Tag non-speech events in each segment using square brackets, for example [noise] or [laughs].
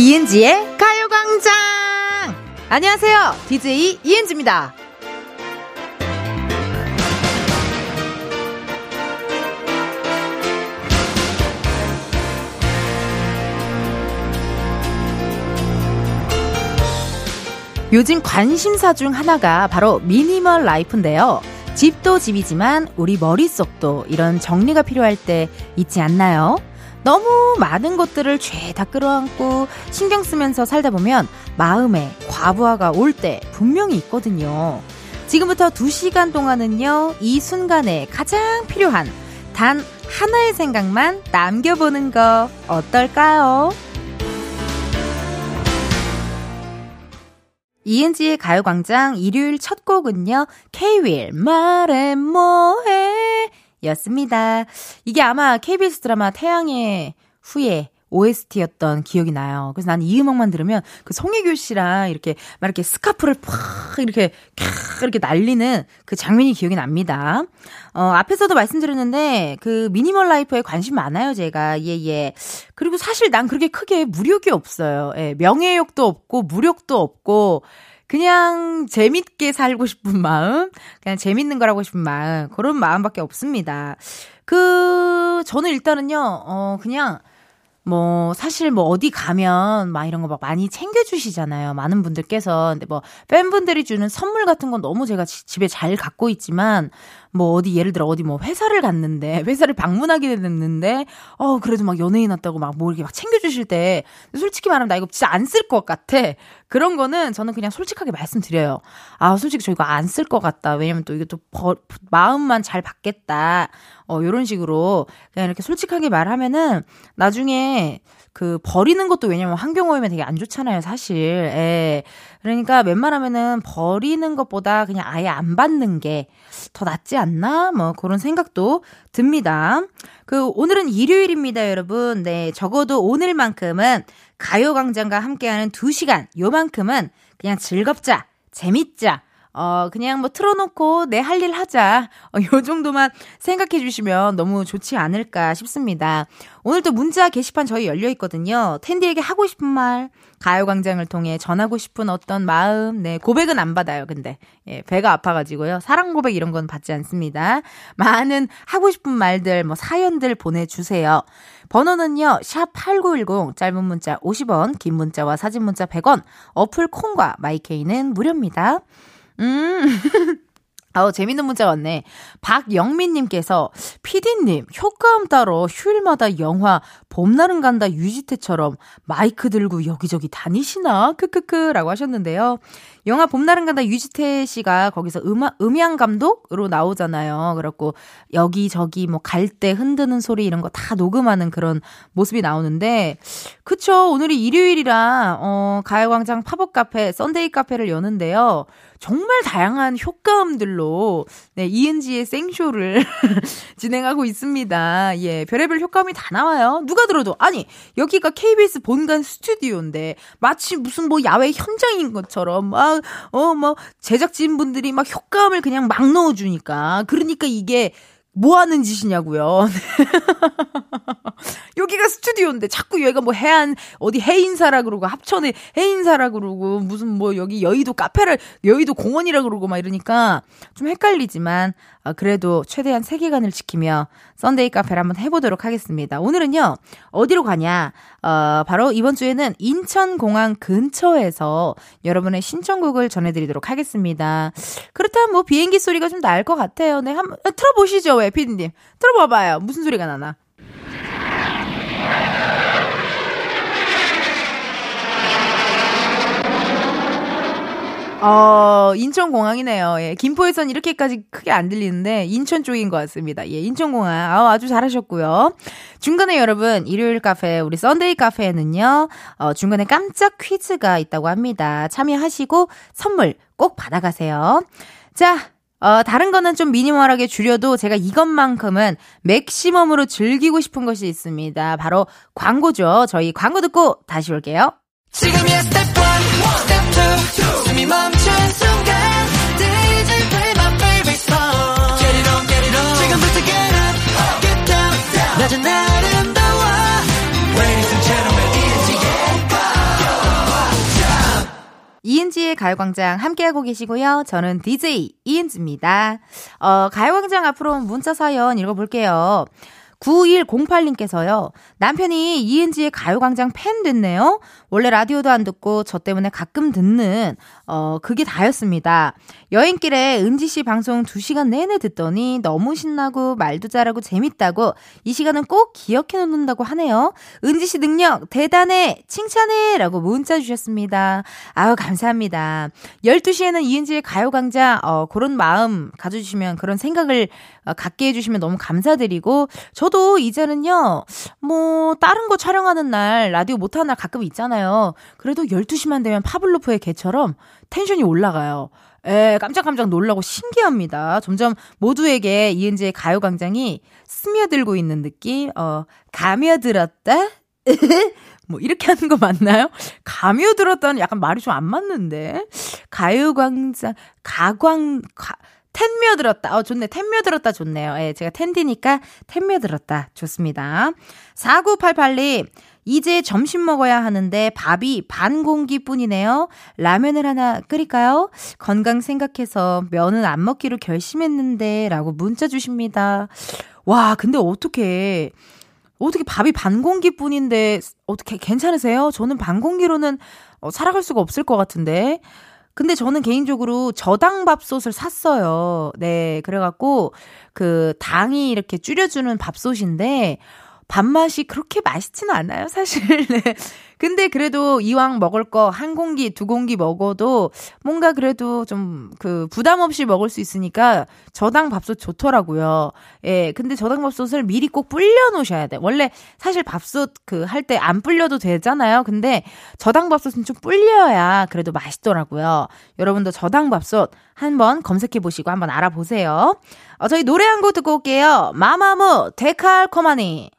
이은지의 가요광장! 안녕하세요. DJ 이은지입니다. 요즘 관심사 중 하나가 바로 미니멀 라이프인데요. 집도 집이지만 우리 머릿속도 이런 정리가 필요할 때 있지 않나요? 너무 많은 것들을 죄다 끌어안고 신경 쓰면서 살다 보면 마음에 과부하가 올 때 분명히 있거든요. 지금부터 2시간 동안은요, 이 순간에 가장 필요한 단 하나의 생각만 남겨보는 거 어떨까요? 이은지의 가요광장 일요일 첫 곡은요, K-윌, 말해 뭐해, 였습니다. 이게 아마 KBS 드라마 태양의 후예 OST였던 기억이 나요. 그래서 나는 이 음악만 들으면 그 송혜교 씨랑 이렇게 막 이렇게 스카프를 팍 이렇게 캬 이렇게 날리는 그 장면이 기억이 납니다. 어, 앞에서도 말씀드렸는데 그 미니멀 라이프에 관심 많아요, 제가. 예, 예. 그리고 사실 난 그렇게 크게 무력이 없어요. 예, 명예욕도 없고 무력도 없고 그냥 재밌게 살고 싶은 마음, 그냥 재밌는 걸 하고 싶은 마음, 그런 마음밖에 없습니다. 그, 저는 일단은요, 어, 그냥, 뭐, 사실 뭐 어디 가면 막 이런 거 막 많이 챙겨 주시잖아요. 많은 분들께서. 근데 뭐, 팬분들이 주는 선물 같은 건 너무 제가 지, 집에 잘 갖고 있지만, 뭐 어디 예를 들어 어디 뭐 회사를 갔는데 회사를 방문하게 됐는데 어 그래도 막 연예인 왔다고 막 뭐 이렇게 막 챙겨주실 때 솔직히 말하면 나 이거 진짜 안 쓸 것 같아. 그런 거는 저는 그냥 솔직하게 말씀드려요. 아 솔직히 저 이거 안 쓸 것 같다. 왜냐면 또 이게 또 버, 마음만 잘 받겠다. 어 요런 식으로 그냥 이렇게 솔직하게 말하면은 나중에 그 버리는 것도 왜냐면 환경오염에 되게 안 좋잖아요, 사실. 예. 그러니까 웬만하면은 버리는 것보다 그냥 아예 안 받는 게 더 낫지 않나? 뭐 그런 생각도 듭니다. 그 오늘은 일요일입니다, 여러분. 네, 적어도 오늘만큼은 가요 광장과 함께하는 2시간 요만큼은 그냥 즐겁자, 재밌자. 어, 그냥 뭐 틀어놓고 내 할 일 하자. 어, 요 정도만 생각해 주시면 너무 좋지 않을까 싶습니다. 오늘 도 문자 게시판 저희 열려 있거든요. 텐디에게 하고 싶은 말, 가요광장을 통해 전하고 싶은 어떤 마음, 네, 고백은 안 받아요, 근데. 예, 배가 아파가지고요. 사랑 고백 이런 건 받지 않습니다. 많은 하고 싶은 말들, 뭐 사연들 보내주세요. 번호는요, 샵8910, 짧은 문자 50원, 긴 문자와 사진 문자 100원, 어플 콩과 마이케이는 무료입니다. 음. [laughs] 아우, 재밌는 문자 왔네. 박영민님께서, 피디님, 효과음 따로 휴일마다 영화 봄날은 간다 유지태처럼 마이크 들고 여기저기 다니시나? 크크크. 라고 하셨는데요. 영화 봄날은 간다 유지태 씨가 거기서 음악, 음향 감독으로 나오잖아요. 그래갖고 여기저기 뭐 갈대 흔드는 소리 이런 거 다 녹음하는 그런 모습이 나오는데, 그쵸. 오늘이 일요일이라, 어, 가요광장 팝업 카페, 썬데이 카페를 여는데요. 정말 다양한 효과음들로 네, 이은지의 생쇼를 [laughs] 진행하고 있습니다. 예, 별의별 효과음이 다 나와요. 누가 들어도 아니 여기가 KBS 본관 스튜디오인데 마치 무슨 뭐 야외 현장인 것처럼 막어 뭐 제작진 분들이 막 효과음을 그냥 막 넣어주니까 그러니까 이게 뭐 하는 짓이냐고요. [laughs] 여기가 스튜디오인데 자꾸 여기가 뭐 해안 어디 해인사라 그러고 합천에 해인사라 그러고 무슨 뭐 여기 여의도 카페를 여의도 공원이라 그러고 막 이러니까 좀 헷갈리지만 아, 그래도 최대한 세계관을 지키며 썬데이 카페를 한번 해보도록 하겠습니다. 오늘은요 어디로 가냐? 어, 바로 이번 주에는 인천공항 근처에서 여러분의 신청곡을 전해드리도록 하겠습니다. 그렇다면 뭐 비행기 소리가 좀 날 것 같아요. 네, 한번 틀어보시죠, 왜 피디님? 틀어봐봐요. 무슨 소리가 나나? 어, 인천공항이네요. 예, 김포에선 이렇게까지 크게 안 들리는데, 인천 쪽인 것 같습니다. 예, 인천공항. 아, 아주 잘하셨고요. 중간에 여러분, 일요일 카페, 우리 썬데이 카페에는요, 어, 중간에 깜짝 퀴즈가 있다고 합니다. 참여하시고 선물 꼭 받아가세요. 자, 어, 다른 거는 좀 minimal하게 줄여도 제가 이것만큼은 맥시멈으로 즐기고 싶은 것이 있습니다. 바로 광고죠. 저희 광고 듣고 다시 올게요. 지금이야 스텝 1, 스텝 2, 숨 이은지의 가요광장 함께하고 계시고요. 저는 DJ 이은지입니다. 어, 가요광장 앞으로 문자 사연 읽어볼게요. 9108님께서요. 남편이 이은지의 가요광장 팬 됐네요. 원래 라디오도 안 듣고 저 때문에 가끔 듣는 어 그게 다였습니다. 여행길에 은지 씨 방송 2시간 내내 듣더니 너무 신나고 말도 잘하고 재밌다고 이 시간은 꼭 기억해 놓는다고 하네요. 은지 씨 능력 대단해. 칭찬해 라고 문자 주셨습니다. 아유 감사합니다. 12시에는 이은지의 가요광장 어 그런 마음 가져 주시면 그런 생각을 어, 갖게 해 주시면 너무 감사드리고 저도 이제는요. 뭐 다른 거 촬영하는 날 라디오 못 하는 날 가끔. 있잖아요. 그래도 12시만 되면 파블로프의 개처럼 텐션이 올라가요. 에, 깜짝깜짝 놀라고 신기합니다. 점점 모두에게 이은지의 가요광장이 스며들고 있는 느낌, 어, 가며들었다? [laughs] 뭐, 이렇게 하는 거 맞나요? 가며들었다는 약간 말이 좀 안 맞는데. 가요광장, 가광, 가, 텐며들었다. 어, 좋네. 텐며들었다 좋네요. 예, 제가 텐디니까 텐며들었다. 좋습니다. 4988님, 이제 점심 먹어야 하는데 밥이 반 공기뿐이네요. 라면을 하나 끓일까요? 건강 생각해서 면은 안 먹기로 결심했는데 라고 문자 주십니다. 와, 근데 어떻게 어떻게 밥이 반 공기뿐인데 어떻게 괜찮으세요? 저는 반 공기로는 어, 살아갈 수가 없을 것 같은데. 근데 저는 개인적으로 저당 밥솥을 샀어요. 네, 그래갖고 그 당이 이렇게 줄여주는 밥솥인데 밥맛이 그렇게 맛있지는 않아요, 사실. [laughs] 네. 근데 그래도 이왕 먹을 거 한 공기, 두 공기 먹어도 뭔가 그래도 좀 그 부담 없이 먹을 수 있으니까 저당 밥솥 좋더라고요. 예. 근데 저당 밥솥을 미리 꼭 불려 놓으셔야 돼. 원래 사실 밥솥 그 할 때 안 불려도 되잖아요. 근데 저당 밥솥은 좀 불려야 그래도 맛있더라고요. 여러분도 저당 밥솥 한번 검색해 보시고 한번 알아보세요. 어, 저희 노래 한 곡 듣고 올게요. 마마무 데칼코마니.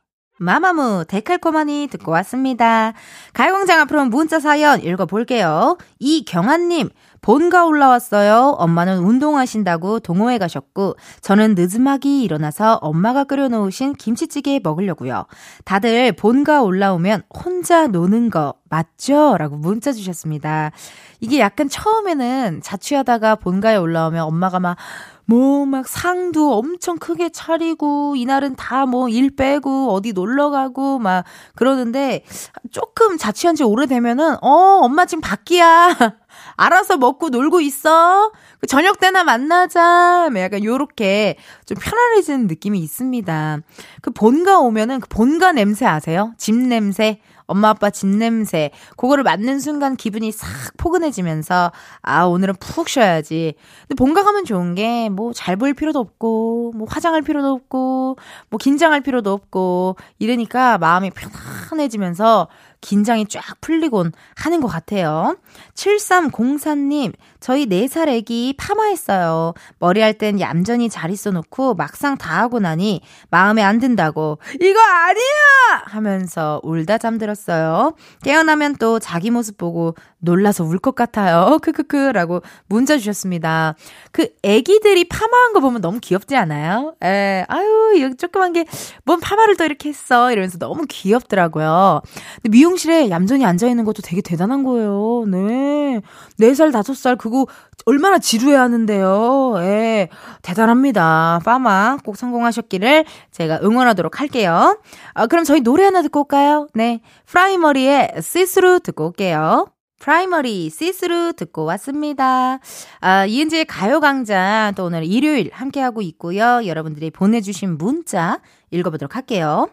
마마무 데칼코마니 듣고 왔습니다. 가요광장 앞으로 문자 사연 읽어볼게요. 이경아님, 본가 올라왔어요. 엄마는 운동하신다고 동호회 가셨고, 저는 늦음하기 일어나서 엄마가 끓여놓으신 김치찌개 먹으려고요. 다들 본가 올라오면 혼자 노는 거 맞죠? 라고 문자 주셨습니다. 이게 약간 처음에는 자취하다가 본가에 올라오면 엄마가 막뭐 막 상도 엄청 크게 차리고 이날은 다 뭐 일 빼고 어디 놀러 가고 막 그러는데 조금 자취한 지 오래되면은 어 엄마 지금 밖이야. [laughs] 알아서 먹고 놀고 있어. 그 저녁 때나 만나자. 뭐 약간 요렇게 좀 편안해지는 느낌이 있습니다. 그 본가 오면은 그 본가 냄새 아세요? 집 냄새 엄마 아빠 집 냄새 그거를 맡는 순간 기분이 싹 포근해지면서 아 오늘은 푹 쉬어야지. 근데 본가 가면 좋은 게 뭐 잘 보일 필요도 없고 뭐 화장할 필요도 없고 뭐 긴장할 필요도 없고 이러니까 마음이 편안해지면서 긴장이 쫙 풀리곤 하는 것 같아요. 7304님, 저희 4살 애기 파마했어요. 머리할 땐 얌전히 잘 있어 놓고 막상 다 하고 나니 마음에 안 든다고, 이거 아니야! 하면서 울다 잠들었어요. 깨어나면 또 자기 모습 보고 놀라서 울 것 같아요. [laughs] 크크크 라고 문자 주셨습니다. 그 애기들이 파마한 거 보면 너무 귀엽지 않아요? 에, 아유, 이 조그만 게, 뭔 파마를 또 이렇게 했어. 이러면서 너무 귀엽더라고요. 근데 미용실에 얌전히 앉아있는 것도 되게 대단한 거예요. 네. 4살, 5살, 그거 얼마나 지루해 하는데요. 예. 대단합니다. 파마 꼭 성공하셨기를 제가 응원하도록 할게요. 아, 그럼 저희 노래 하나 듣고 올까요? 네. 프라이머리의 시스루 듣고 올게요. 프라이머리 시스루 듣고 왔습니다. 아, 이은지의 가요광장 또 오늘 일요일 함께하고 있고요. 여러분들이 보내주신 문자 읽어보도록 할게요.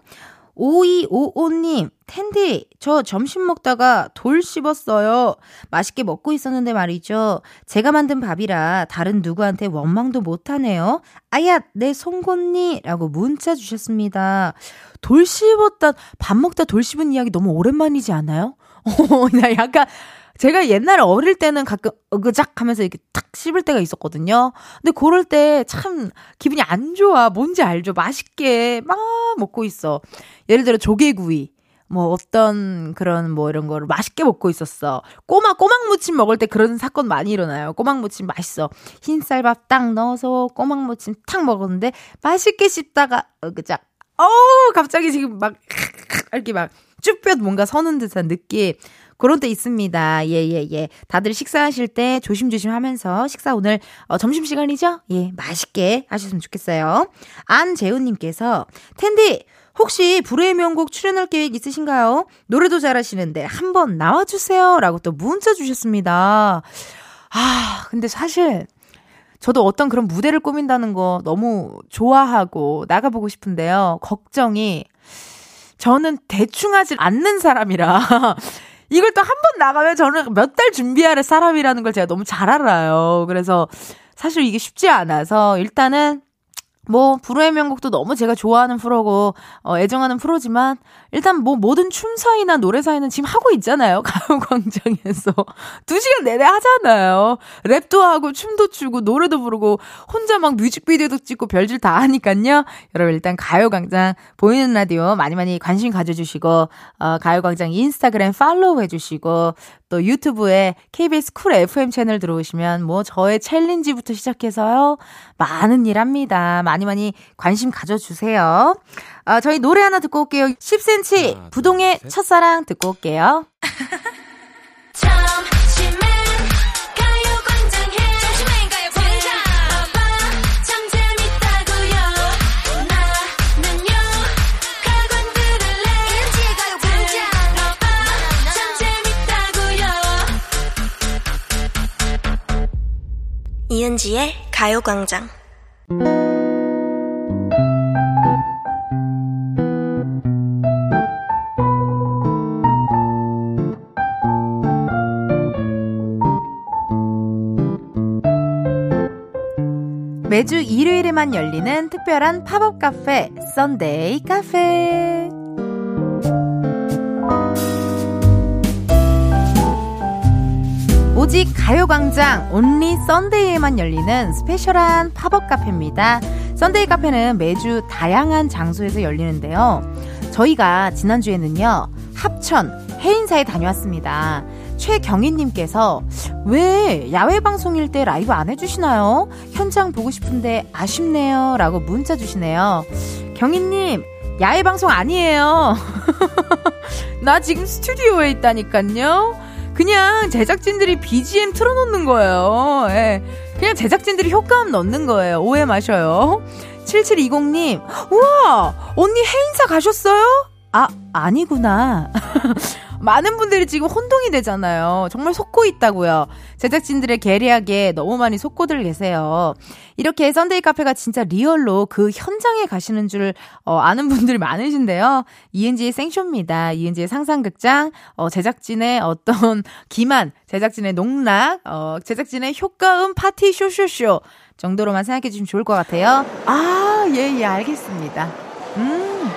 5255님, 은디, 저 점심 먹다가 돌 씹었어요. 맛있게 먹고 있었는데 말이죠. 제가 만든 밥이라 다른 누구한테 원망도 못하네요. 아야, 내 송곳니! 라고 문자 주셨습니다. 돌 씹었다, 밥 먹다 돌 씹은 이야기 너무 오랜만이지 않아요? [laughs] 어, 나 약간, 제가 옛날에 어릴 때는 가끔 어그작 하면서 이렇게 탁 씹을 때가 있었거든요. 근데 그럴 때 참 기분이 안 좋아. 뭔지 알죠? 맛있게 막 먹고 있어. 예를 들어 조개구이. 뭐 어떤 그런 뭐 이런 거를 맛있게 먹고 있었어. 꼬막 꼬막 무침 먹을 때 그런 사건 많이 일어나요. 꼬막 무침 맛있어. 흰쌀밥 딱 넣어서 꼬막 무침 탁 먹었는데 맛있게 씹다가 어그작. 어우 갑자기 지금 막 [laughs] 이렇게 막 쭈뼛 뭔가 서는 듯한 느낌. 그런 때 있습니다. 예, 예, 예. 다들 식사하실 때 조심조심 하면서 식사 오늘 어, 점심시간이죠? 예, 맛있게 하셨으면 좋겠어요. 안재훈님께서, 텐디, 혹시 불후의 명곡 출연할 계획 있으신가요? 노래도 잘하시는데 한번 나와주세요. 라고 또 문자 주셨습니다. 아, 근데 사실 저도 어떤 그런 무대를 꾸민다는 거 너무 좋아하고 나가보고 싶은데요. 걱정이 저는 대충 하지 않는 사람이라 [laughs] 이걸 또 한 번 나가면 저는 몇 달 준비할 사람이라는 걸 제가 너무 잘 알아요. 그래서 사실 이게 쉽지 않아서 일단은 뭐 불후의 명곡도 너무 제가 좋아하는 프로고 어, 애정하는 프로지만 일단 뭐 모든 춤사위나 노래사위는 지금 하고 있잖아요. [laughs] 가요광장에서 두 시간 내내 하잖아요. 랩도 하고 춤도 추고 노래도 부르고 혼자 막 뮤직비디오도 찍고 별짓 다 하니까요. 여러분 일단 가요광장 보이는 라디오 많이 많이 관심 가져주시고 어, 가요광장 인스타그램 팔로우 해주시고 또 유튜브에 KBS 쿨 FM 채널 들어오시면 뭐 저의 챌린지부터 시작해서요. 많은 일 합니다. 많이 많이 관심 가져주세요. 아, 저희 노래 하나 듣고 올게요. 10cm 부동의 첫사랑 듣고 올게요. 이은지의 가요광장 매주 일요일에만 열리는 특별한 팝업 카페, 썬데이 카페. 오직 가요광장 only Sunday에만 열리는 스페셜한 팝업 카페입니다. 썬데이 카페는 매주 다양한 장소에서 열리는데요. 저희가 지난주에는요, 합천, 해인사에 다녀왔습니다. 최경희님께서 왜 야외 방송일 때 라이브 안 해주시나요? 현장 보고 싶은데 아쉽네요. 라고 문자 주시네요. 경희님, 야외 방송 아니에요. [laughs] 나 지금 스튜디오에 있다니까요. 그냥 제작진들이 BGM 틀어놓는 거예요. 예. 그냥 제작진들이 효과음 넣는 거예요. 오해 마셔요. 7720님, 우와! 언니 해인사 가셨어요? 아, 아니구나. [laughs] 많은 분들이 지금 혼동이 되잖아요. 정말 속고 있다고요. 제작진들의 계략에 너무 많이 속고들 계세요. 이렇게 썬데이 카페가 진짜 리얼로 그 현장에 가시는 줄 어, 아는 분들이 많으신데요. 이은지의 생쇼입니다. 이은지의 상상극장, 어, 제작진의 어떤 [laughs] 기만, 제작진의 농락, 어, 제작진의 효과음 파티 쇼쇼쇼 정도로만 생각해 주시면 좋을 것 같아요. 아, 예, 예, 알겠습니다. 음,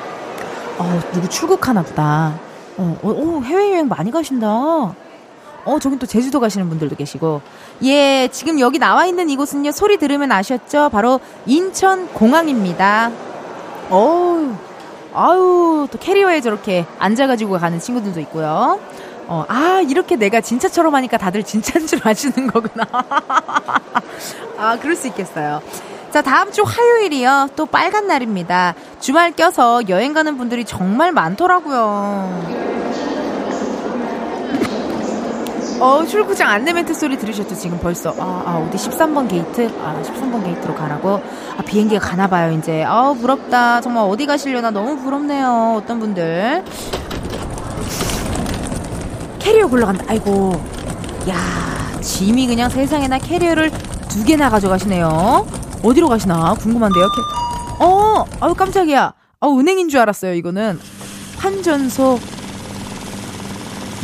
어, 누구 출국하나 보다. 어, 어, 어, 해외여행 많이 가신다. 어, 저긴 또 제주도 가시는 분들도 계시고. 예, 지금 여기 나와 있는 이곳은요, 소리 들으면 아셨죠? 바로 인천 공항입니다. 어우, 아유, 또 캐리어에 저렇게 앉아가지고 가는 친구들도 있고요. 어, 아, 이렇게 내가 진짜처럼 하니까 다들 진짜인 줄 아시는 거구나. [laughs] 아, 그럴 수 있겠어요. 자, 다음 주 화요일이요. 또 빨간 날입니다. 주말 껴서 여행 가는 분들이 정말 많더라고요. 어, 출국장 안내 멘트 소리 들으셨죠? 지금 벌써. 아, 아, 어디 13번 게이트? 아, 13번 게이트로 가라고? 아, 비행기가 가나 봐요, 이제. 아 부럽다. 정말 어디 가시려나 너무 부럽네요. 어떤 분들. 캐리어 굴러간다. 아이고. 야, 짐이 그냥 세상에나 캐리어를 두 개나 가져가시네요. 어디로 가시나 궁금한데요. 어, 아유 깜짝이야. 어, 은행인 줄 알았어요. 이거는 환전소.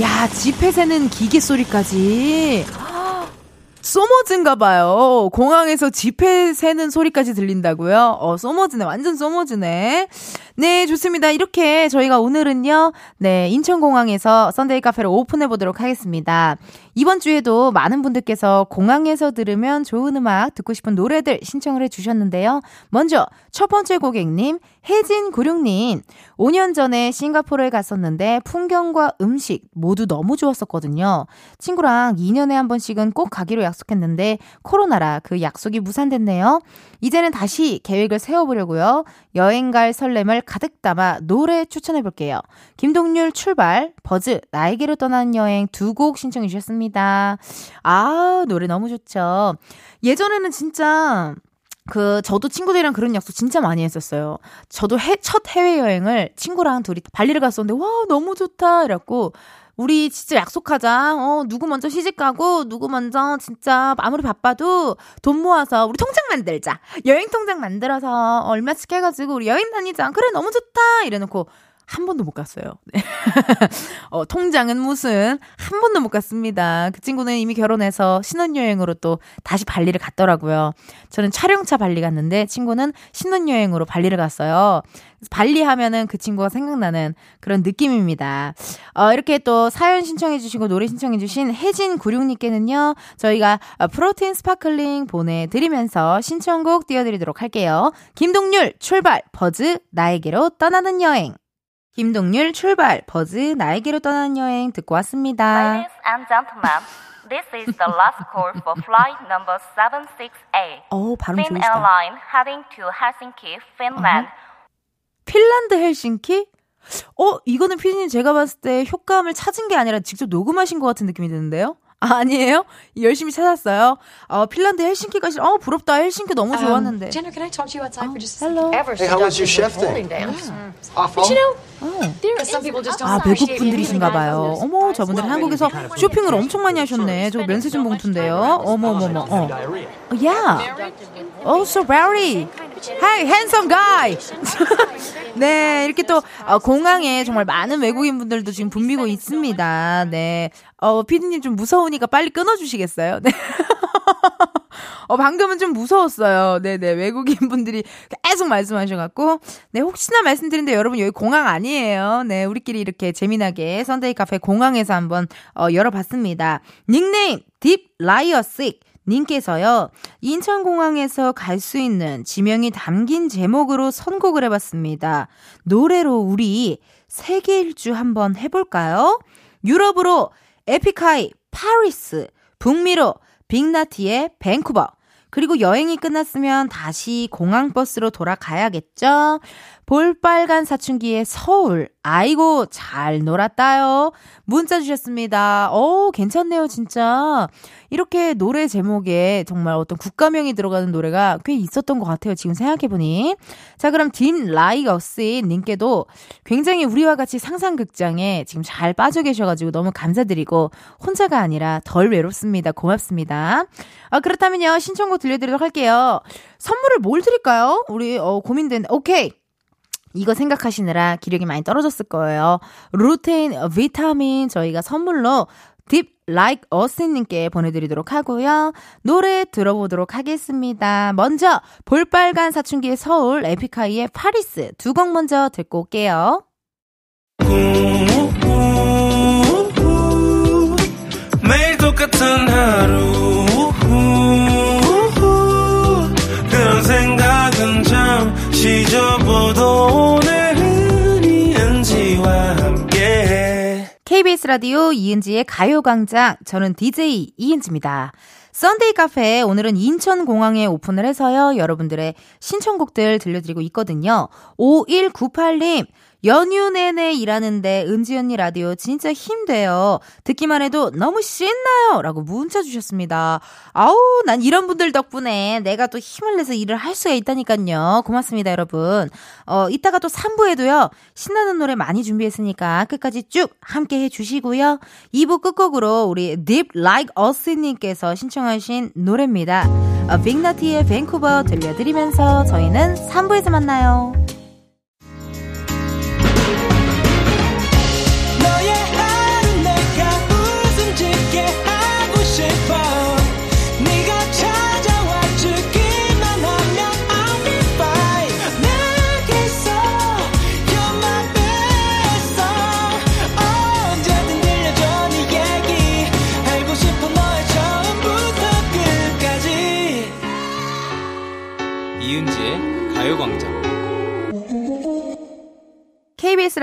야, 지폐 세는 기계 소리까지. 소머즈인가 봐요. 공항에서 지폐 세는 소리까지 들린다고요? 어, 소머즈네. 완전 소머즈네. 네, 좋습니다. 이렇게 저희가 오늘은요, 네, 인천공항에서 썬데이 카페를 오픈해 보도록 하겠습니다. 이번 주에도 많은 분들께서 공항에서 들으면 좋은 음악, 듣고 싶은 노래들 신청을 해 주셨는데요. 먼저, 첫 번째 고객님, 혜진96님. 5년 전에 싱가포르에 갔었는데 풍경과 음식 모두 너무 좋았었거든요. 친구랑 2년에 한 번씩은 꼭 가기로 약속했는데 코로나라 그 약속이 무산됐네요. 이제는 다시 계획을 세워보려고요. 여행 갈 설렘을 가득 담아 노래 추천해 볼게요. 김동률 출발, 버즈, 나에게로 떠나는 여행 두 곡 신청해 주셨습니다. 아, 노래 너무 좋죠. 예전에는 진짜 그 저도 친구들이랑 그런 약속 진짜 많이 했었어요. 저도 해, 첫 해외 여행을 친구랑 둘이 발리를 갔었는데 와 너무 좋다 이랬고 우리 진짜 약속하자. 어, 누구 먼저 시집 가고, 누구 먼저 진짜 아무리 바빠도 돈 모아서 우리 통장 만들자. 여행 통장 만들어서 얼마씩 해가지고 우리 여행 다니자. 그래, 너무 좋다. 이래놓고 한 번도 못 갔어요. [laughs] 네. 어, 통장은 무슨 한 번도 못 갔습니다. 그 친구는 이미 결혼해서 신혼여행으로 또 다시 발리를 갔더라고요. 저는 촬영차 발리 갔는데 친구는 신혼여행으로 발리를 갔어요. 발리 하면은 그 친구가 생각나는 그런 느낌입니다. 어, 이렇게 또 사연 신청해주시고 노래 신청해주신 혜진96님께는요, 저희가 프로틴 스파클링 보내드리면서 신청곡 띄워드리도록 할게요. 김동률 출발 버즈 나에게로 떠나는 여행. 김동률 출발 버즈 나에게로 떠나는 여행 듣고 왔습니다. Ladies and gentlemen, this is the last call for flight number 768. 어, 발음 Finn 좋으시다. Airline heading to Helsinki, Finland. 핀란드 헬싱키? 어, 이거는 피디님 제가 봤을 때 효과음을 찾은 게 아니라 직접 녹음하신 것 같은 느낌이 드는데요? 아, 아니에요? 열심히 찾았어요. 어, 핀란드 헬싱키가 시 어, 부럽다. 헬싱키 너무 좋았는데. Jenna, can I talk to you outside for just a hello. second? Ever Hey, how was your chef thing? Awful. But you know, 어. there some people just don't 아, 외국 분들이신가 봐요. 어머, 저분들 한국에서 쇼핑을 엄청 많이 하셨네. 저 면세점 봉투인데요. 어머, 어머, 어머. 어. Yeah. Oh, so very. Hi, handsome guy. 네, 이렇게 또 어, 공항에 정말 많은 외국인 분들도 지금 붐비고 있습니다. 네. 어, 피디님 좀 무서우니까 빨리 끊어주시겠어요? 네. [laughs] 어, 방금은 좀 무서웠어요. 네네. 외국인 분들이 계속 말씀하셔갖고. 네, 혹시나 말씀드린데 여러분 여기 공항 아니에요. 네, 우리끼리 이렇게 재미나게 썬데이 카페 공항에서 한번, 어, 열어봤습니다. 닉네임, 딥 라이어 식. 님께서요, 인천공항에서 갈 수 있는 지명이 담긴 제목으로 선곡을 해봤습니다. 노래로 우리 세계 일주 한번 해볼까요? 유럽으로 에픽하이, 파리스, 북미로 빅나티의 밴쿠버, 그리고 여행이 끝났으면 다시 공항버스로 돌아가야겠죠? 볼빨간 사춘기의 서울. 아이고, 잘 놀았다요. 문자 주셨습니다. 어 괜찮네요, 진짜. 이렇게 노래 제목에 정말 어떤 국가명이 들어가는 노래가 꽤 있었던 것 같아요, 지금 생각해보니. 자, 그럼 딘 라이어스 님께도 굉장히 우리와 같이 상상극장에 지금 잘 빠져 계셔가지고 너무 감사드리고, 혼자가 아니라 덜 외롭습니다. 고맙습니다. 아, 그렇다면요, 신청곡 들려드리도록 할게요. 선물을 뭘 드릴까요? 우리, 어, 고민되는데, 오케이. 이거 생각하시느라 기력이 많이 떨어졌을 거예요. 루테인 비타민 저희가 선물로 딥 like us님께 보내드리도록 하고요. 노래 들어보도록 하겠습니다. 먼저 볼빨간 사춘기의 서울 에픽하이의 파리스 두 곡 먼저 듣고 올게요. 매일 똑같은 하루 접어도 오늘은 이은지와 함께 KBS 라디오 이은지의 가요광장 저는 DJ 이은지입니다. 썬데이 카페 오늘은 인천공항에 오픈을 해서요. 여러분들의 신청곡들 들려드리고 있거든요. 5198님 연휴 내내 일하는데 은지 언니 라디오 진짜 힘돼요. 듣기만 해도 너무 신나요. 라고 문자 주셨습니다. 아우, 난 이런 분들 덕분에 내가 또 힘을 내서 일을 할 수가 있다니까요. 고맙습니다, 여러분. 어, 이따가 또 3부에도요. 신나는 노래 많이 준비했으니까 끝까지 쭉 함께 해 주시고요. 2부 끝곡으로 우리 Deep Like Us님께서 신청하신 노래입니다. 어, 빅나티의 밴쿠버 들려드리면서 저희는 3부에서 만나요.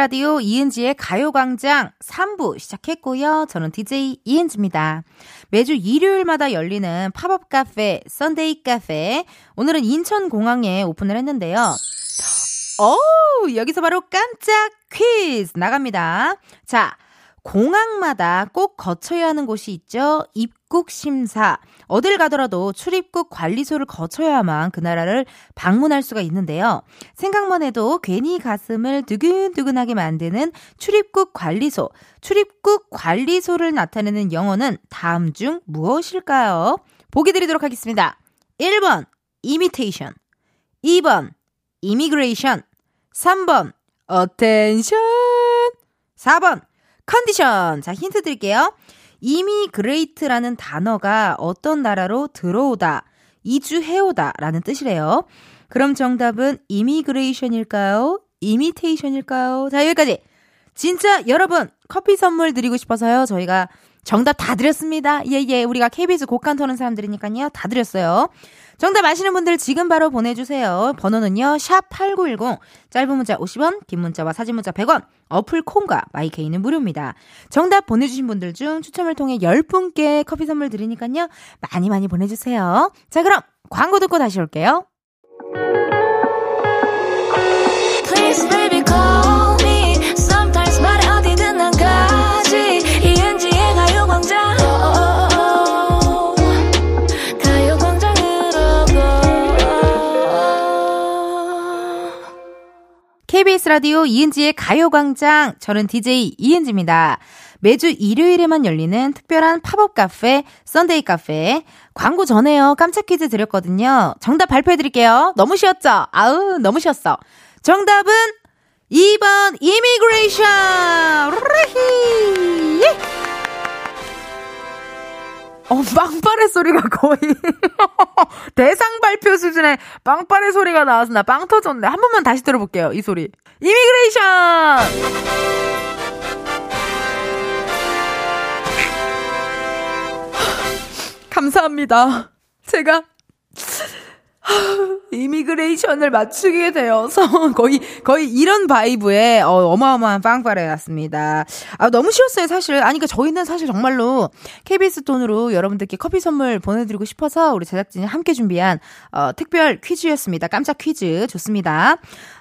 라디오 이은지의 가요광장 3부 시작했고요. 저는 DJ 이은지입니다. 매주 일요일마다 열리는 팝업 카페, 썬데이 카페. 오늘은 인천공항에 오픈을 했는데요. 오, 여기서 바로 깜짝 퀴즈 나갑니다. 자, 공항마다 꼭 거쳐야 하는 곳이 있죠. 입국 심사. 어딜 가더라도 출입국 관리소를 거쳐야만 그 나라를 방문할 수가 있는데요. 생각만 해도 괜히 가슴을 두근두근하게 만드는 출입국 관리소. 출입국 관리소를 나타내는 영어는 다음 중 무엇일까요? 보기 드리도록 하겠습니다. 1번, 이미테이션. 2번, immigration. 3번, attention. 4번, 컨디션. 자, 힌트 드릴게요. immigrate라는 단어가 어떤 나라로 들어오다, 이주해오다 라는 뜻이래요. 그럼 정답은 이미그레이션일까요? 이미테이션일까요? 자, 여기까지. 진짜 여러분, 커피 선물 드리고 싶어서요. 저희가 정답 다 드렸습니다. 예, 예. 우리가 KBS 곡간 터는 사람들이니까요. 다 드렸어요. 정답 아시는 분들 지금 바로 보내주세요. 번호는요, 샵8910. 짧은 문자 50원, 긴 문자와 사진 문자 100원. 어플 콩과 마이케이는 무료입니다. 정답 보내주신 분들 중 추첨을 통해 10분께 커피 선물 드리니까요. 많이 많이 보내주세요. 자, 그럼 광고 듣고 다시 올게요. Please baby KBS 라디오 이은지의 가요광장. 저는 DJ 이은지입니다. 매주 일요일에만 열리는 특별한 팝업 카페, 썬데이 카페. 광고 전에요. 깜짝 퀴즈 드렸거든요. 정답 발표해드릴게요. 너무 쉬웠죠? 아우, 너무 쉬웠어. 정답은 2번, immigration! 어, 빵빠레 소리가 거의 [laughs] 대상 발표 수준의 빵빠레 소리가 나와서 나 빵 터졌네. 한 번만 다시 들어볼게요. 이 소리. immigration! [laughs] 감사합니다. 제가 immigration을 맞추게 되어서 [laughs] 거의 거의 이런 vibe의 어, 어마어마한 빵빠레였습니다. 아 너무 쉬웠어요 사실. 아니 그러니까 저희는 사실 정말로 KBS 돈으로 여러분들께 커피 선물 보내드리고 싶어서 우리 제작진이 함께 준비한 어, 특별 퀴즈였습니다. 깜짝 퀴즈 좋습니다.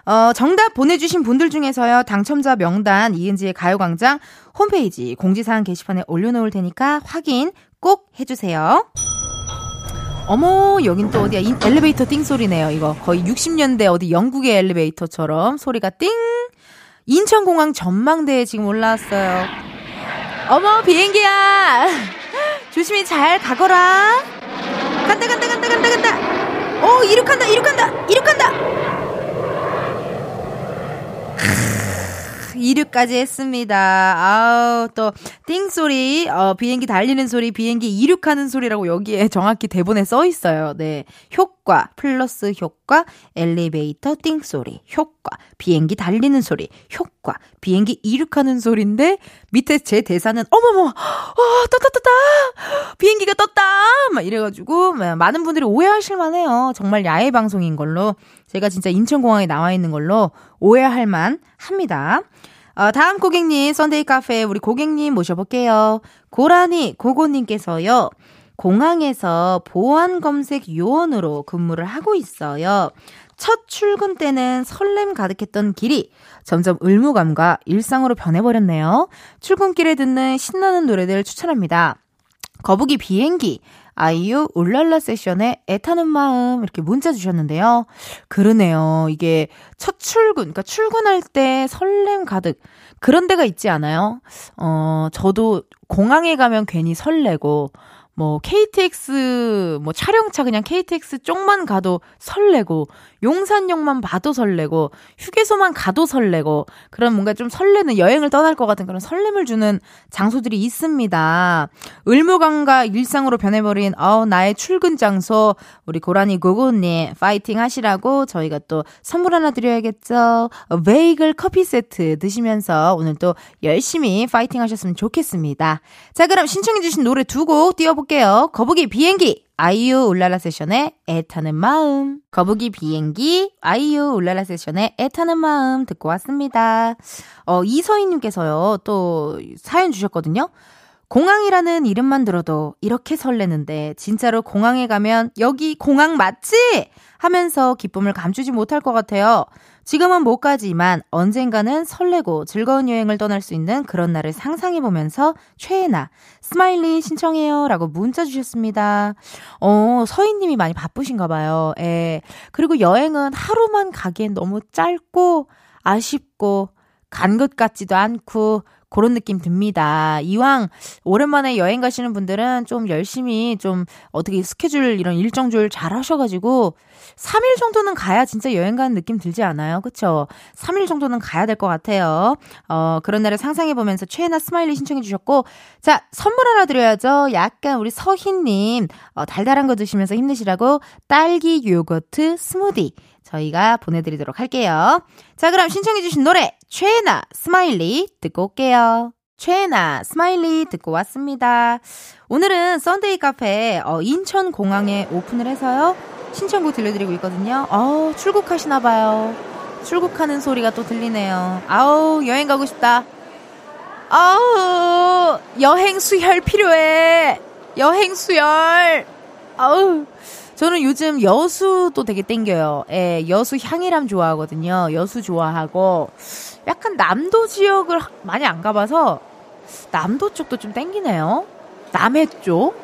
어, 정답 보내주신 분들 중에서요 당첨자 명단 이은지의 가요광장 홈페이지 공지사항 게시판에 올려놓을 테니까 확인 꼭 해주세요. 어머, 여긴 또 어디야? 인, 엘리베이터 띵 소리네요, 이거. 거의 60년대 어디 영국의 엘리베이터처럼 소리가 띵! 인천공항 전망대에 지금 올라왔어요. 어머, 비행기야! 조심히 잘 가거라! 간다, 간다, 간다, 간다, 간다! 오, 이륙한다, 이륙한다, 이륙한다! 이륙까지 했습니다. 아우, 또, 띵 소리, 어, 비행기 달리는 소리, 비행기 이륙하는 소리라고 여기에 정확히 대본에 써 있어요. 네. 효과, 플러스 효과, 엘리베이터 띵 소리, 효과, 비행기 달리는 소리, 효과, 비행기 이륙하는 소리인데, 밑에 제 대사는, 어머머, 어, 떴다, 떴다! 비행기가 떴다! 막 이래가지고, 많은 분들이 오해하실 만 해요. 정말 야외 방송인 걸로. 제가 진짜 인천공항에 나와 있는 걸로 오해할 만 합니다. 어, 다음 고객님, 썬데이 카페 우리 고객님 모셔볼게요. 고라니 고고님께서요. 공항에서 보안 검색 요원으로 근무를 하고 있어요. 첫 출근 때는 설렘 가득했던 길이 점점 의무감과 일상으로 변해버렸네요. 출근길에 듣는 신나는 노래들 추천합니다. 거북이 비행기, 아이유 울랄라 세션에 애타는 마음 이렇게 문자 주셨는데요. 그러네요. 이게 첫 출근, 그러니까 출근할 때 설렘 가득 그런 데가 있지 않아요? 어, 저도 공항에 가면 괜히 설레고 뭐 KTX 뭐 촬영차 그냥 KTX 쪽만 가도 설레고 용산역만 봐도 설레고 휴게소만 가도 설레고 그런 뭔가 좀 설레는 여행을 떠날 것 같은 그런 설렘을 주는 장소들이 있습니다. 의무감과 일상으로 변해버린 어 나의 출근 장소 우리 고라니 고고님 파이팅 하시라고 저희가 또 선물 하나 드려야겠죠. 베이글 커피 세트 드시면서 오늘 또 열심히 파이팅 하셨으면 좋겠습니다. 자 그럼 신청해주신 노래 두 곡 띄워 볼게요. 거북이 비행기 아이유 울랄라 세션의 애타는 마음. 거북이 비행기, 아이유 울랄라 세션의 애타는 마음 듣고 왔습니다. 어, 이서희님께서요, 또 사연 주셨거든요. 공항이라는 이름만 들어도 이렇게 설레는데 진짜로 공항에 가면 여기 공항 맞지? 하면서 기쁨을 감추지 못할 것 같아요. 지금은 못 가지만 언젠가는 설레고 즐거운 여행을 떠날 수 있는 그런 날을 상상해 보면서 최예나 Smiley 신청해요 라고 문자 주셨습니다. 어, 서희님이 많이 바쁘신가 봐요. 예. 그리고 여행은 하루만 가기엔 너무 짧고 아쉽고 간 것 같지도 않고 그런 느낌 듭니다. 이왕 오랜만에 여행 가시는 분들은 좀 열심히 좀 어떻게 스케줄 이런 일정줄 잘 하셔가지고 3일 정도는 가야 진짜 여행 가는 느낌 들지 않아요? 그쵸? 3일 정도는 가야 될 것 같아요. 어, 그런 날을 상상해보면서 최예나 Smiley 신청해 주셨고, 자, 선물 하나 드려야죠. 약간 우리 서희님, 어, 달달한 거 드시면서 힘내시라고 딸기 요거트 스무디. 저희가 보내드리도록 할게요. 자, 그럼 신청해주신 노래, 최예나 Smiley 듣고 올게요. 최예나 Smiley 듣고 왔습니다. 오늘은 썬데이 카페 어, 인천공항에 오픈을 해서요. 신청곡 들려드리고 있거든요. 어 출국하시나봐요. 출국하는 소리가 또 들리네요. 아우, 여행 가고 싶다. 아우, 여행 수혈 필요해. 여행 수혈. 아우. 저는 요즘 여수도 되게 땡겨요. 예, 여수 향이람 좋아하거든요. 여수 좋아하고 약간 남도 지역을 많이 안 가봐서 남도 쪽도 좀 땡기네요. 남해 쪽.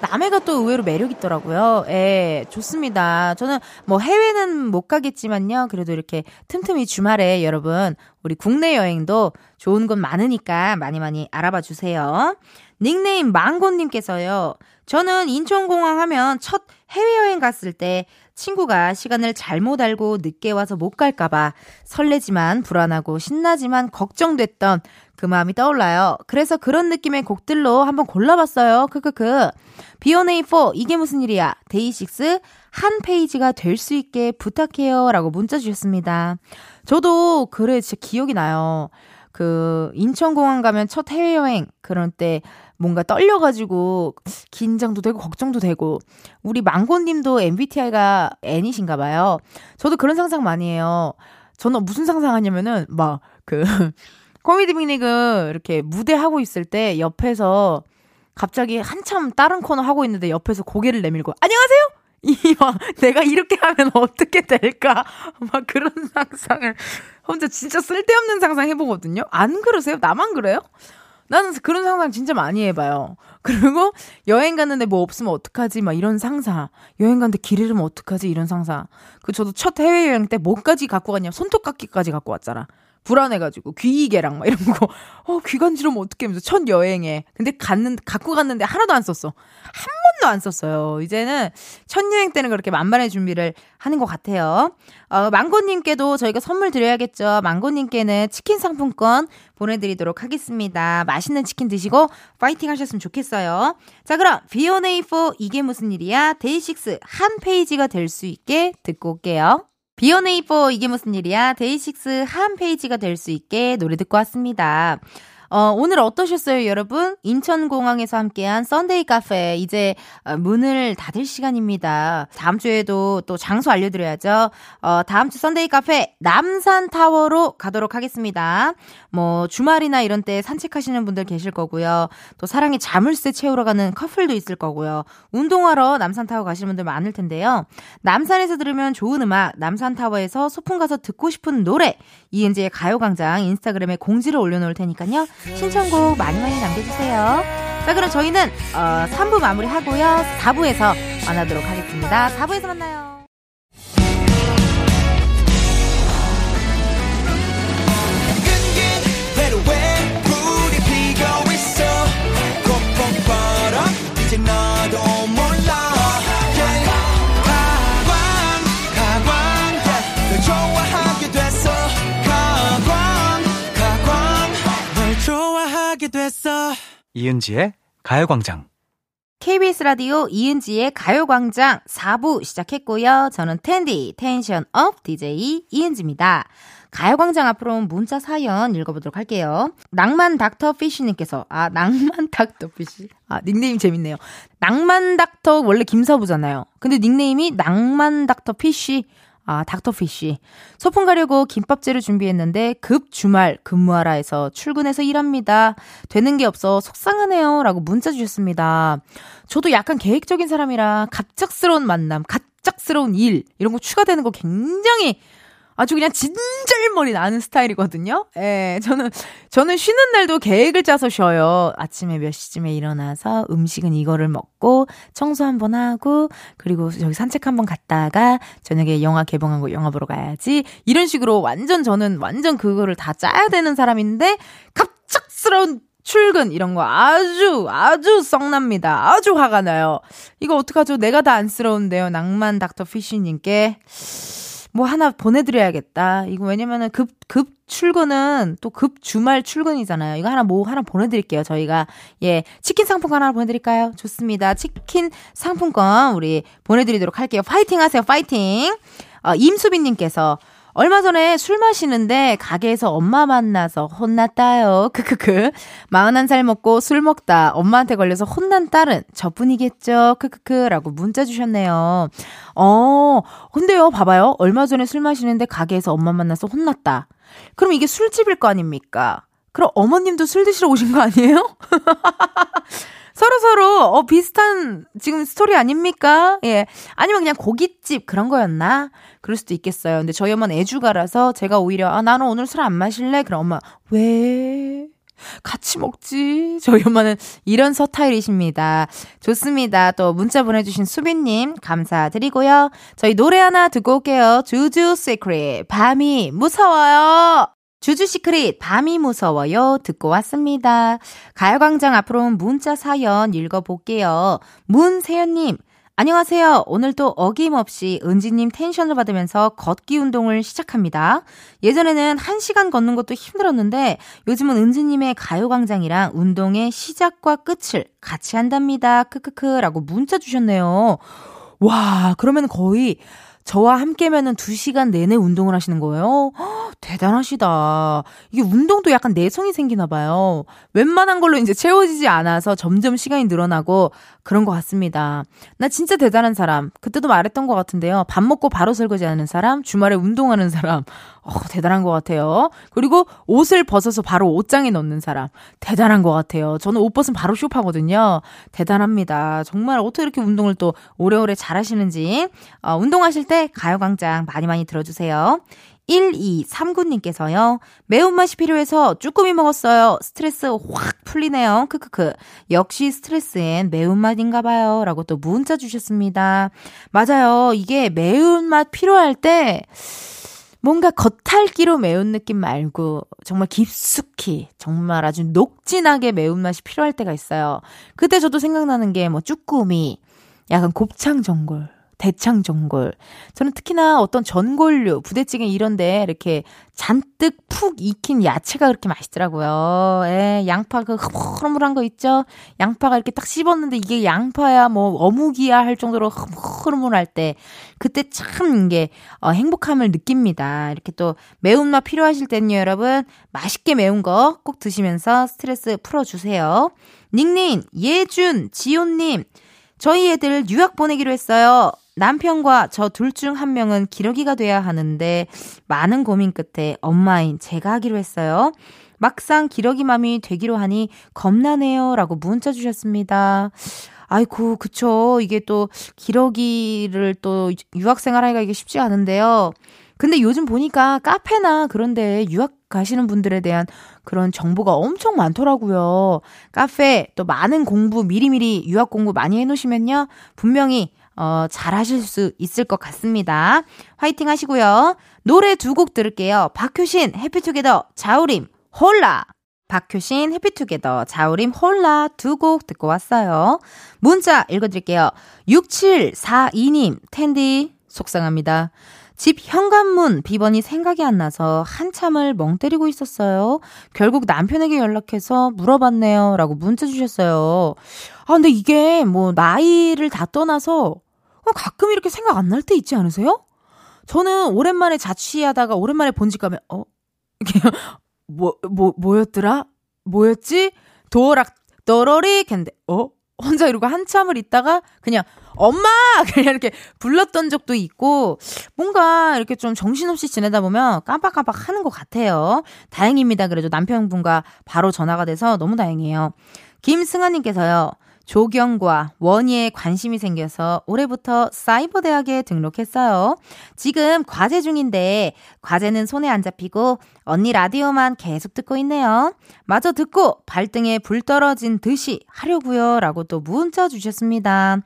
남해가 또 의외로 매력 있더라고요. 예, 좋습니다. 저는 뭐 해외는 못 가겠지만요. 그래도 이렇게 틈틈이 주말에 여러분, 우리 국내 여행도 좋은 곳 많으니까 많이 많이 알아봐 주세요. 닉네임 망고님께서요. 저는 인천공항 하면 첫 해외여행 갔을 때 친구가 시간을 잘못 알고 늦게 와서 못 갈까봐 설레지만 불안하고 신나지만 걱정됐던 그 마음이 떠올라요. 그래서 그런 느낌의 곡들로 한번 골라봤어요. 크크크. B1A4 이게 무슨 일이야? 데이식스 한 페이지가 될 수 있게 부탁해요. 라고 문자 주셨습니다. 저도 그래 진짜 기억이 나요. 그 인천공항 가면 첫 해외여행 그럴 때 뭔가 떨려가지고 긴장도 되고 걱정도 되고 우리 망고님도 MBTI가 N이신가 봐요. 저도 그런 상상 많이 해요. 저는 무슨 상상하냐면은 막 그 [laughs] 코미디 빅리그 이렇게 무대 하고 있을 때 옆에서 갑자기 한참 다른 코너 하고 있는데 옆에서 고개를 내밀고 안녕하세요. [laughs] 이막 내가 이렇게 하면 어떻게 될까? [laughs] 막 그런 상상을 혼자 진짜 쓸데없는 상상 해보거든요. 안 그러세요? 나만 그래요? 나는 그런 상상 진짜 많이 해봐요. 그리고 여행 갔는데 뭐 없으면 어떡하지? 막 이런 상상. 여행 갔는데 길 잃으면 어떡하지? 이런 상상. 그 저도 첫 해외여행 때 뭐까지 갖고 갔냐? 손톱깎이까지 갖고 왔잖아. 불안해가지고 귀이개랑 막 이런 거. 어 귀 간지러면 어떡해? 하면서 첫 여행에. 근데 갔는 갖고 갔는데 하나도 안 썼어. 한 번도 안 썼어요. 이제는 첫 여행 때는 그렇게 만반의 준비를 하는 것 같아요. 어, 망고님께도 저희가 선물 드려야겠죠. 망고님께는 치킨 상품권 보내드리도록 하겠습니다. 맛있는 치킨 드시고 파이팅 하셨으면 좋겠어요. 자, 그럼 B1A4 이게 무슨 일이야? DAY6 한 페이지가 될 수 있게 듣고 올게요. B1A4 이게 무슨 일이야? DAY6 한 페이지가 될 수 있게 노래 듣고 왔습니다. 어, 오늘 어떠셨어요, 여러분? 인천공항에서 함께한 썬데이 카페 이제 어, 문을 닫을 시간입니다. 다음 주에도 또 장소 알려드려야죠. 어, 다음 주 썬데이 카페 남산타워로 가도록 하겠습니다. 뭐 주말이나 이런 때 산책하시는 분들 계실 거고요. 또 사랑의 자물쇠 채우러 가는 커플도 있을 거고요. 운동하러 남산타워 가시는 분들 많을 텐데요. 남산에서 들으면 좋은 음악, 남산타워에서 소풍 가서 듣고 싶은 노래, 이은지의 가요광장 인스타그램에 공지를 올려놓을 테니까요. 신청곡 많이 많이 남겨주세요. 자, 그럼 저희는 어, 3부 마무리하고요. 4부에서 만나도록 하겠습니다. 4부에서 만나요. 이은지의 가요광장. KBS 라디오 이은지의 가요광장 4부 시작했고요. 저는 텐디 텐션 up DJ 이은지입니다. 가요광장 앞으로 온 문자 사연 읽어보도록 할게요. 낭만 닥터 피쉬님께서 아 낭만 [laughs] 닥터 피쉬 아 닉네임 재밌네요. 낭만 닥터 원래 김사부잖아요. 근데 닉네임이 낭만 닥터 피쉬 아, 닥터피쉬. 소풍 가려고 김밥 재료를 준비했는데 급 주말 근무하라 해서 출근해서 일합니다. 되는 게 없어 속상하네요. 라고 문자 주셨습니다. 저도 약간 계획적인 사람이라 갑작스러운 만남, 갑작스러운 일, 이런 거 추가되는 거 굉장히 아주 그냥 진절머리 나는 스타일이거든요. 예, 저는, 저는 쉬는 날도 계획을 짜서 쉬어요. 아침에 몇 시쯤에 일어나서 음식은 이거를 먹고, 청소 한번 하고, 그리고 여기 산책 한번 갔다가, 저녁에 영화 개봉한 거 영화 보러 가야지. 이런 식으로 완전 저는 완전 그거를 다 짜야 되는 사람인데, 갑작스러운 출근 이런 거 아주 아주 썩납니다. 아주 화가 나요. 이거 어떡하죠? 내가 다 안쓰러운데요. 낭만 닥터 피쉬님께 뭐 하나 보내드려야겠다. 이거 왜냐면은 급, 급 출근은 또 급 주말 출근이잖아요. 이거 하나 뭐 하나 보내드릴게요. 저희가. 예. 치킨 상품권 하나 보내드릴까요? 좋습니다. 치킨 상품권 우리 보내드리도록 할게요. 파이팅 하세요. 파이팅! 어, 임수빈님께서 얼마 전에 술 마시는데 가게에서 엄마 만나서 혼났다요. [laughs] 크크크. 41살 먹고 술 먹다 엄마한테 걸려서 혼난 딸은 저뿐이겠죠. 크크크. 라고 문자 주셨네요. 어, 근데요, 봐봐요. 얼마 전에 술 마시는데 가게에서 엄마 만나서 혼났다. 그럼 이게 술집일 거 아닙니까? 그럼 어머님도 술 드시러 오신 거 아니에요? [laughs] 서로 서로 어 비슷한 지금 스토리 아닙니까? 예. 아니면 그냥 고깃집 그런 거였나? 그럴 수도 있겠어요. 근데 저희 엄마는 애주가라서 제가 오히려 아 나는 오늘 술 안 마실래? 그럼 엄마 왜? 같이 먹지. 저희 엄마는 이런 서타일이십니다. 좋습니다. 또 문자 보내주신 수빈님 감사드리고요. 저희 노래 하나 듣고 올게요. 주주 시크릿 밤이 무서워요. 주주 시크릿 밤이 무서워요 듣고 왔습니다. 가요광장 앞으로 문자 사연 읽어볼게요. 문세연님 안녕하세요. 오늘도 어김없이 은지님 텐션을 받으면서 걷기 운동을 시작합니다. 예전에는 1시간 걷는 것도 힘들었는데 요즘은 은지님의 가요광장이랑 운동의 시작과 끝을 같이 한답니다. 크크크 라고 문자 주셨네요. 와, 그러면 거의 저와 함께면은 2시간 내내 운동을 하시는 거예요? 허, 대단하시다. 이게 운동도 약간 내성이 생기나 봐요. 웬만한 걸로 이제 채워지지 않아서 점점 시간이 늘어나고 그런 것 같습니다. 나 진짜 대단한 사람. 그때도 말했던 것 같은데요. 밥 먹고 바로 설거지 하는 사람, 주말에 운동하는 사람. 어, 대단한 것 같아요. 그리고 옷을 벗어서 바로 옷장에 넣는 사람. 대단한 것 같아요. 저는 옷 벗으면 바로 쇼파거든요. 대단합니다. 정말 어떻게 이렇게 운동을 또 오래오래 잘 하시는지. 어, 운동하실 때 가요광장 많이 많이 들어주세요. 1239님께서요. 매운맛이 필요해서 쭈꾸미 먹었어요. 스트레스 확 풀리네요. 크크크. 역시 스트레스엔 매운맛인가 봐요. 라고 또 문자 주셨습니다. 맞아요. 이게 매운맛 필요할 때 뭔가 겉핥기로 매운 느낌 말고 정말 깊숙이 정말 아주 녹진하게 매운맛이 필요할 때가 있어요. 그때 저도 생각나는 게 뭐 쭈꾸미, 약간 곱창 전골 대창 전골. 저는 특히나 어떤 전골류, 부대찌개 이런데 이렇게 잔뜩 푹 익힌 야채가 그렇게 맛있더라고요. 예, 양파 그 흐물흐물한 거 있죠? 양파가 이렇게 딱 씹었는데 이게 양파야 뭐 어묵이야 할 정도로 흐물흐물할 때 그때 참 이게 어, 행복함을 느낍니다. 이렇게 또 매운맛 필요하실 때는요, 여러분 맛있게 매운 거 꼭 드시면서 스트레스 풀어주세요. 닉님, 예준, 지온님, 저희 애들 유학 보내기로 했어요. 남편과 저 둘 중 한 명은 기러기가 돼야 하는데 많은 고민 끝에 엄마인 제가 하기로 했어요. 막상 기러기맘이 되기로 하니 겁나네요. 라고 문자 주셨습니다. 아이고, 그쵸. 이게 또 기러기를 또 유학생활 하기가 이게 쉽지 않은데요. 근데 요즘 보니까 카페나 그런데 유학 가시는 분들에 대한 그런 정보가 엄청 많더라고요. 카페 또 많은 공부 미리미리 유학 공부 많이 해놓으시면요. 분명히 어, 잘 하실 수 있을 것 같습니다. 화이팅 하시고요. 노래 두 곡 들을게요. 박효신, 해피투게더, 자우림, 홀라. 박효신, 해피투게더, 자우림, 홀라 두 곡 듣고 왔어요. 문자 읽어드릴게요. 6742님, 텐디, 속상합니다. 집 현관문 비번이 생각이 안 나서 한참을 멍 때리고 있었어요. 결국 남편에게 연락해서 물어봤네요. 라고 문자 주셨어요. 아, 근데 이게 뭐 나이를 다 떠나서 가끔 이렇게 생각 안 날 때 있지 않으세요? 저는 오랜만에 자취하다가 오랜만에 본집 가면 어? [laughs] 뭐, 뭐, 뭐였더라? 뭐였지? 도락, 떠러리, 캔데, 어? 혼자 이러고 한참을 있다가 그냥 엄마! [laughs] 그냥 이렇게 불렀던 적도 있고, 뭔가 이렇게 좀 정신없이 지내다 보면 깜빡깜빡 하는 것 같아요. 다행입니다. 그래도 남편분과 바로 전화가 돼서 너무 다행이에요. 김승아님께서요. 조경과 원희에 관심이 생겨서 올해부터 사이버 대학에 등록했어요. 지금 과제 중인데 과제는 손에 안 잡히고 언니 라디오만 계속 듣고 있네요. 마저 듣고 발등에 불 떨어진 듯이 하려고요. 라고 또 문자 주셨습니다.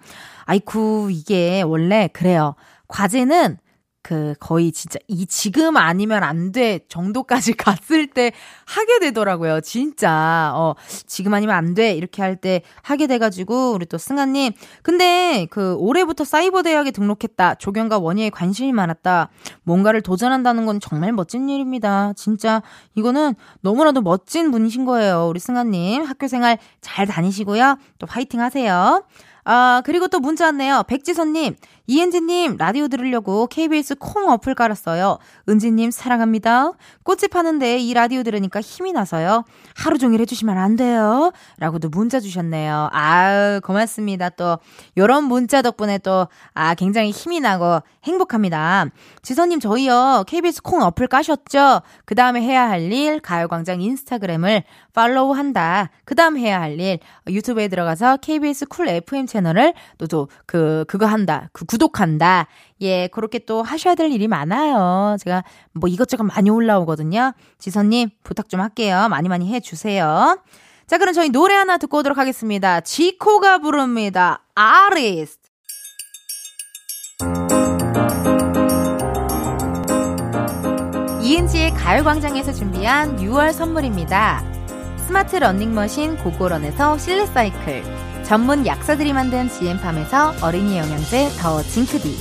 아이쿠, 이게 원래 그래요. 과제는 그 거의 진짜 이 지금 아니면 안 돼 정도까지 [laughs] 갔을 때 하게 되더라고요. 진짜 어 지금 아니면 안 돼 이렇게 할 때 하게 돼가지고 우리 또 승아님 근데 그 올해부터 사이버 대학에 등록했다 조경과 원희에 관심이 많았다 뭔가를 도전한다는 건 정말 멋진 일입니다. 진짜 이거는 너무나도 멋진 분이신 거예요. 우리 승아님 학교 생활 잘 다니시고요. 또 파이팅 하세요. 아, 그리고 또 문자 왔네요. 백지선님, 이은지님, 라디오 들으려고 KBS 콩 어플 깔았어요. 은지님, 사랑합니다. 꽃집 하는데 이 라디오 들으니까 힘이 나서요. 하루 종일 해주시면 안 돼요. 라고도 문자 주셨네요. 아유, 고맙습니다. 또, 요런 문자 덕분에 또, 아, 굉장히 힘이 나고 행복합니다. 지선님, 저희요, KBS 콩 어플 까셨죠? 그 다음에 해야 할 일, 가요광장 인스타그램을 팔로우 한다. 그 다음 해야 할 일, 유튜브에 들어가서 KBS 쿨 FM 채널을 또, 또, 그, 그거 한다. 그 구독한다. 예, 그렇게 또 하셔야 될 일이 많아요. 제가 뭐 이것저것 많이 올라오거든요. 지선님, 부탁 좀 할게요. 많이 많이 해주세요. 자, 그럼 저희 노래 하나 듣고 오도록 하겠습니다. 지코가 부릅니다. 아리스트. 이은지의 가요광장에서 준비한 6월 선물입니다. 스마트 러닝머신 고고런에서 실내사이클, 전문 약사들이 만든 지엠팜에서 어린이 영양제 더 징크비,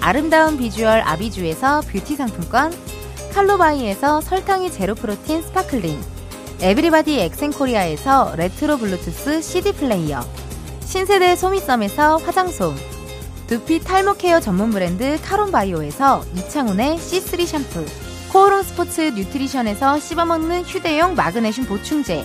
아름다운 비주얼 아비주에서 뷰티 상품권, 칼로바이에서 설탕이 제로 프로틴 스파클링, 에브리바디 엑센코리아에서 레트로 블루투스 CD 플레이어, 신세대 소미썸에서 화장솜, 두피 탈모 케어 전문 브랜드 카론바이오에서 이창훈의 C3 샴푸, 코오롱 스포츠 뉴트리션에서 씹어먹는 휴대용 마그네슘 보충제,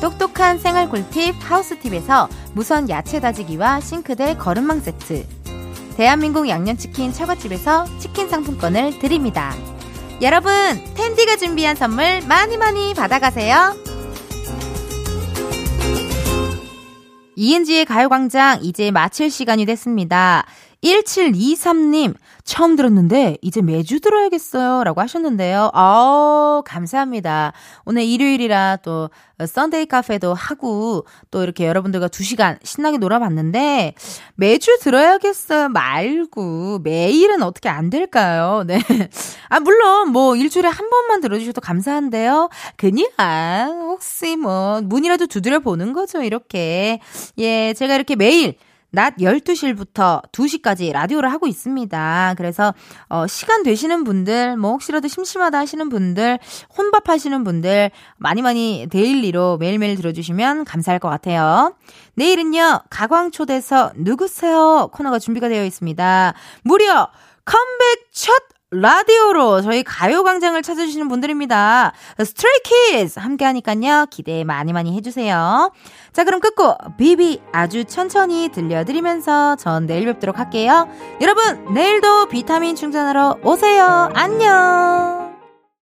똑똑한 생활 꿀팁 하우스팁에서 무선 야채 다지기와 싱크대 거름망 세트, 대한민국 양념치킨 처갓집에서 치킨 상품권을 드립니다. 여러분, 텐디가 준비한 선물 많이 많이 받아가세요. 이은지의 가요광장 이제 마칠 시간이 됐습니다. 1723님, 처음 들었는데, 이제 매주 들어야겠어요. 라고 하셨는데요. 아우, 감사합니다. 오늘 일요일이라 또, 썬데이 카페도 하고, 또 이렇게 여러분들과 2시간 신나게 놀아봤는데, 매주 들어야겠어요. 말고, 매일은 어떻게 안 될까요? [laughs] 네. 아, 물론, 뭐, 일주일에 한 번만 들어주셔도 감사한데요. 그냥, 혹시 뭐, 문이라도 두드려 보는 거죠. 이렇게. 예, 제가 이렇게 매일, 낮 12시부터 2시까지 라디오를 하고 있습니다. 그래서 어 시간 되시는 분들 뭐 혹시라도 심심하다 하시는 분들 혼밥 하시는 분들 많이 많이 daily로 매일매일 들어주시면 감사할 것 같아요. 내일은요. 가광초대석 누구세요? 코너가 준비가 되어 있습니다. 무려 컴백 첫 라디오로 저희 가요광장을 찾아주시는 분들입니다. 스트레이키즈 함께 하니깐요. 기대 많이 많이 해주세요. 자, 그럼 끝곡 비비 아주 천천히 들려드리면서 전 내일 뵙도록 할게요. 여러분, 내일도 비타민 충전하러 오세요. 안녕!